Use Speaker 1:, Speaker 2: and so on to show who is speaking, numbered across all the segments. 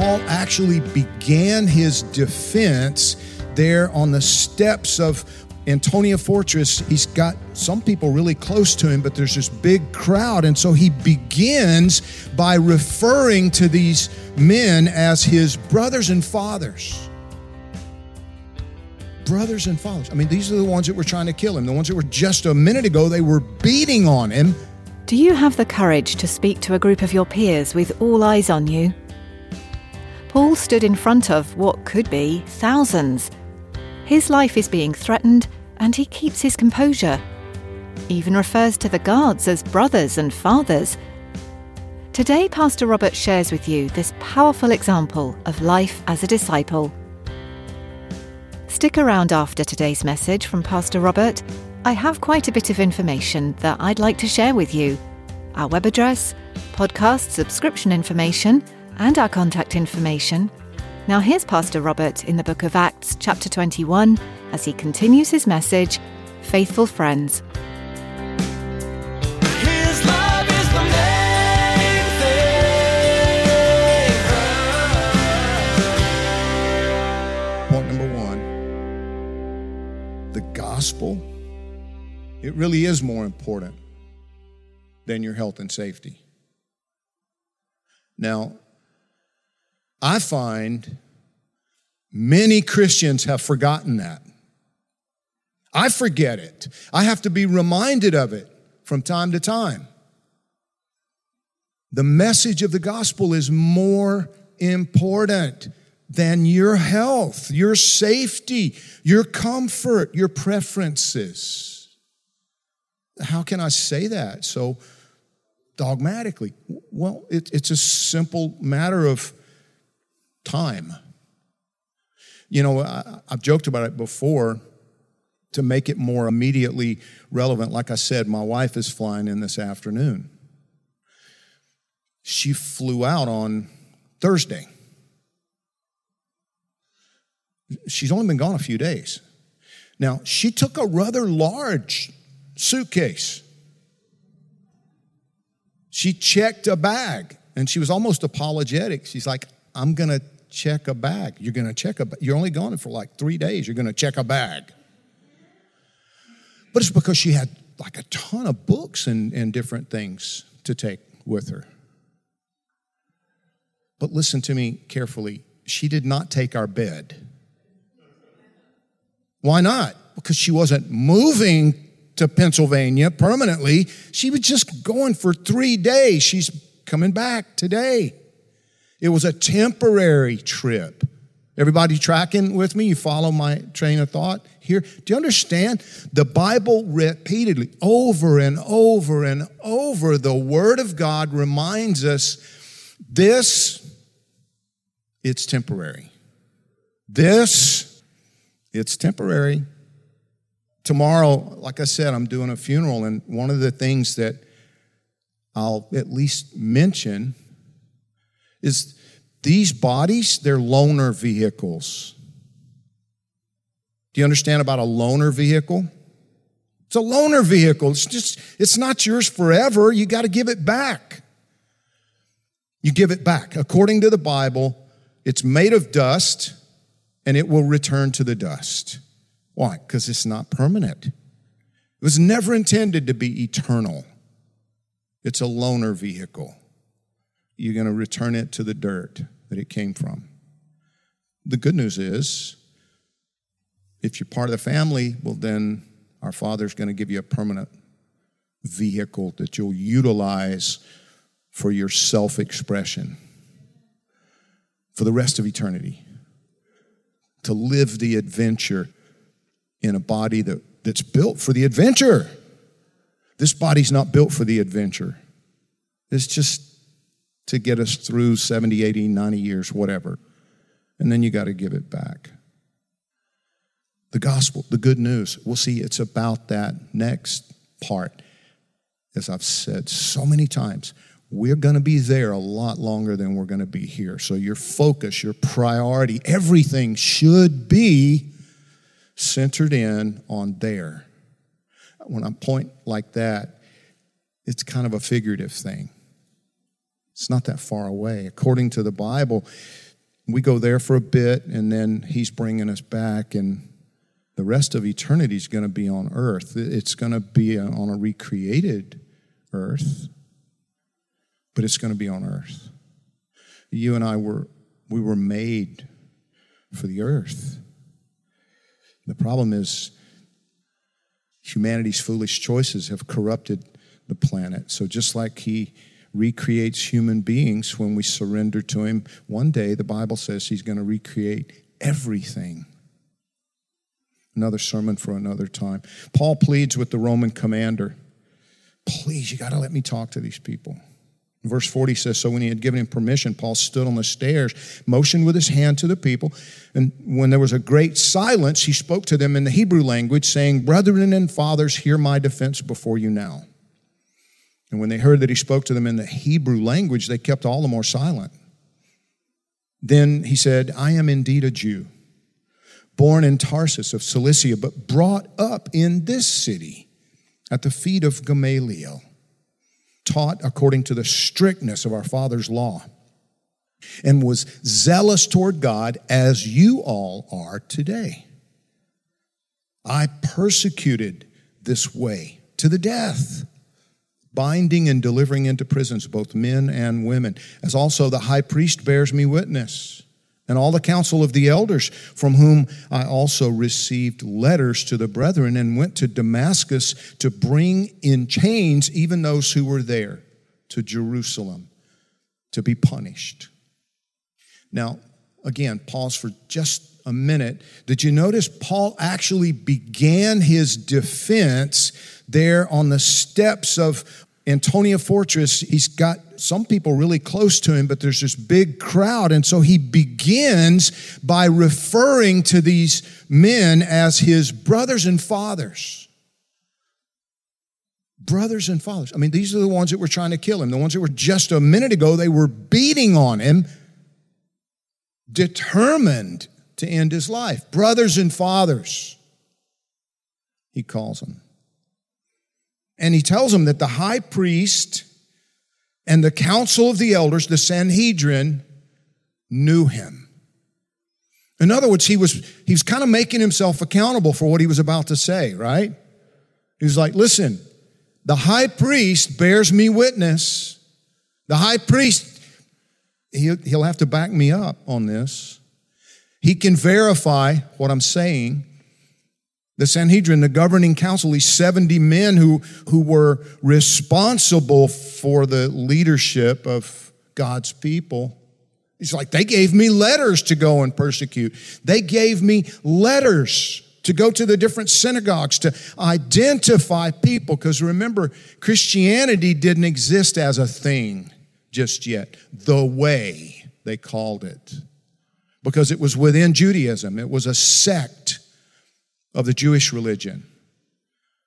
Speaker 1: Paul actually began his defense there on the steps of Antonia Fortress. He's got some people really close to him, but there's this big crowd. And so he begins by referring to these men as his brothers and fathers. Brothers and fathers. I mean, these are the ones that were trying to kill him, the ones that were just a minute ago, they were beating on him.
Speaker 2: Do you have the courage to speak to a group of your peers with all eyes on you? Paul stood in front of what could be thousands. His life is being threatened, and he keeps his composure. Even refers to the guards as brothers and fathers. Today, Pastor Robert shares with you this powerful example of life as a disciple. Stick around after today's message from Pastor Robert. I have quite a bit of information that I'd like to share with you our web address, podcast subscription information, and our contact information. Now, here's Pastor Robert in the book of Acts, chapter 21, as he continues his message Faithful Friends.
Speaker 3: His love is the main thing.
Speaker 1: Point number one the gospel, it really is more important than your health and safety. Now, I find many Christians have forgotten that. I forget it. I have to be reminded of it from time to time. The message of the gospel is more important than your health, your safety, your comfort, your preferences. How can I say that so dogmatically? Well, it, it's a simple matter of time. You know, I, I've joked about it before to make it more immediately relevant. Like I said, my wife is flying in this afternoon. She flew out on Thursday. She's only been gone a few days. Now, she took a rather large suitcase. She checked a bag and she was almost apologetic. She's like, I'm going to check a bag. You're going to check a bag. You're only gone for like three days. You're going to check a bag. But it's because she had like a ton of books and, and different things to take with her. But listen to me carefully. She did not take our bed. Why not? Because she wasn't moving to Pennsylvania permanently. She was just going for three days. She's coming back today. It was a temporary trip. Everybody tracking with me? You follow my train of thought here? Do you understand? The Bible repeatedly, over and over and over, the Word of God reminds us this, it's temporary. This, it's temporary. Tomorrow, like I said, I'm doing a funeral, and one of the things that I'll at least mention is these bodies, they're loaner vehicles. Do you understand about a loaner vehicle? It's a loaner vehicle. It's just, it's not yours forever. You got to give it back. You give it back. According to the Bible, it's made of dust and it will return to the dust. Why? Because it's not permanent. It was never intended to be eternal. It's a loaner vehicle you're going to return it to the dirt that it came from. The good news is, if you're part of the family, well, then our Father's going to give you a permanent vehicle that you'll utilize for your self expression for the rest of eternity. To live the adventure in a body that, that's built for the adventure. This body's not built for the adventure. It's just to get us through 70, 80, 90 years, whatever. And then you got to give it back. The gospel, the good news, we'll see it's about that next part. As I've said so many times, we're going to be there a lot longer than we're going to be here. So your focus, your priority, everything should be centered in on there. When I point like that, it's kind of a figurative thing. It's not that far away. According to the Bible, we go there for a bit and then he's bringing us back and the rest of eternity is going to be on earth. It's going to be on a recreated earth, but it's going to be on earth. You and I were we were made for the earth. The problem is humanity's foolish choices have corrupted the planet. So just like he recreates human beings when we surrender to him, one day the Bible says he's going to recreate everything Another sermon for another time. Paul pleads with the Roman commander Please, you got to let me talk to these people. Verse 40 says So when he had given him permission, Paul stood on the stairs, motioned with his hand to the people. And when there was a great silence, he spoke to them in the Hebrew language, saying, Brethren and fathers, hear my defense before you now. And when they heard that he spoke to them in the Hebrew language, they kept all the more silent. Then he said, I am indeed a Jew born in Tarsus of Cilicia, but brought up in this city at the feet of Gamaliel, taught according to the strictness of our father's law, and was zealous toward God as you all are today. I persecuted this way to the death, binding and delivering into prisons both men and women, as also the high priest bears me witness and all the council of the elders, from whom I also received letters to the brethren and went to Damascus to bring in chains even those who were there to Jerusalem to be punished. Now, again, pause for just a minute. Did you notice Paul actually began his defense there on the steps of Antonia Fortress? He's got some people really close to him, but there's this big crowd. And so he begins by referring to these men as his brothers and fathers. Brothers and fathers. I mean, these are the ones that were trying to kill him, the ones that were just a minute ago, they were beating on him, determined to end his life. Brothers and fathers, he calls them. And he tells them that the high priest and the council of the elders, the Sanhedrin, knew him. In other words, he was, he was kind of making himself accountable for what he was about to say, right? He was like, listen, the high priest bears me witness. The high priest, he'll, he'll have to back me up on this. He can verify what I'm saying the Sanhedrin, the governing council, these 70 men who, who were responsible for the leadership of God's people. He's like, they gave me letters to go and persecute. They gave me letters to go to the different synagogues to identify people. Because remember, Christianity didn't exist as a thing just yet. The way, they called it. Because it was within Judaism, it was a sect of the Jewish religion.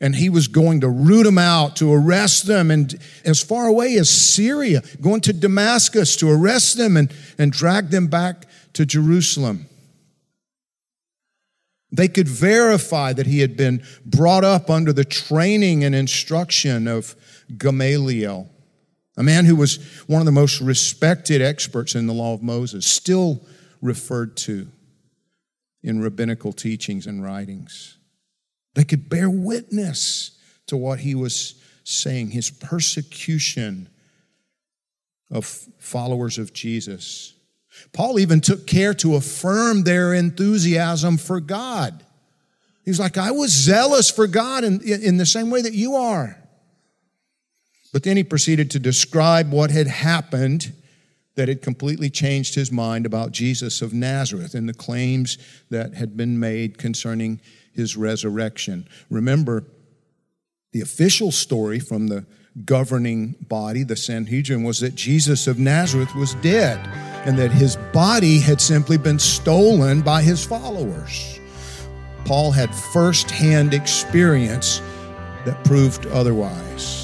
Speaker 1: And he was going to root them out, to arrest them, and as far away as Syria, going to Damascus to arrest them and, and drag them back to Jerusalem. They could verify that he had been brought up under the training and instruction of Gamaliel, a man who was one of the most respected experts in the law of Moses, still referred to in rabbinical teachings and writings. They could bear witness to what he was saying, his persecution of followers of Jesus. Paul even took care to affirm their enthusiasm for God. He was like, I was zealous for God in, in the same way that you are. But then he proceeded to describe what had happened that had completely changed his mind about Jesus of Nazareth and the claims that had been made concerning his resurrection. Remember, the official story from the governing body, the Sanhedrin, was that Jesus of Nazareth was dead and that his body had simply been stolen by his followers. Paul had firsthand experience that proved otherwise.